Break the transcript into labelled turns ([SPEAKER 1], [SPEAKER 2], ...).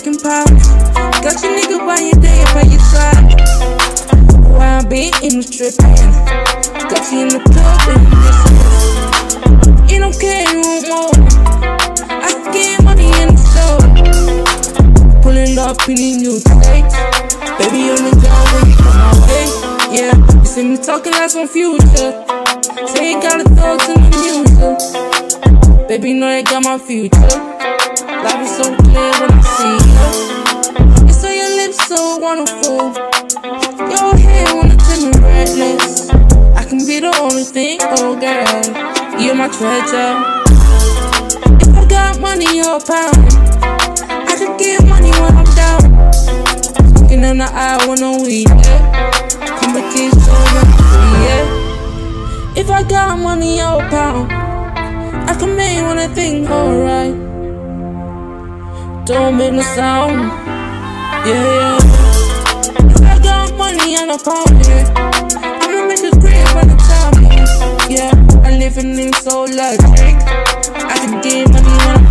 [SPEAKER 1] pounds. Got your nigga by your day by your side. Why I be in the tripping? Got you in the club and this. You don't care, want more. I get money in the store. Pulling up in the new states. Baby, on the ground when you come my way. Yeah, you see me talking like some future. Say you got a thought to the music. Baby, know you got my future. Lips so wonderful. Your hair wanna turn me reckless. I can be the only thing, oh girl. You're my treasure. If I got money or pound, I can give money when I'm down. Looking in the eye when I'm weak, yeah. Competition, yeah. If I got money or pound, I can make one thing alright. Don't make no sound, yeah, I'ma make a grip i the top. Yeah, I'm living in so luxury. I can give money when I